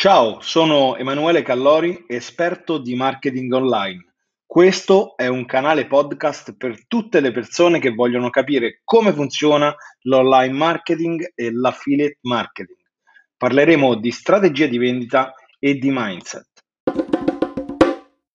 Ciao, sono Emanuele Callori, esperto di marketing online. Questo è un canale podcast per tutte le persone che vogliono capire come funziona l'online marketing e l'affiliate marketing. Parleremo di strategia di vendita e di mindset.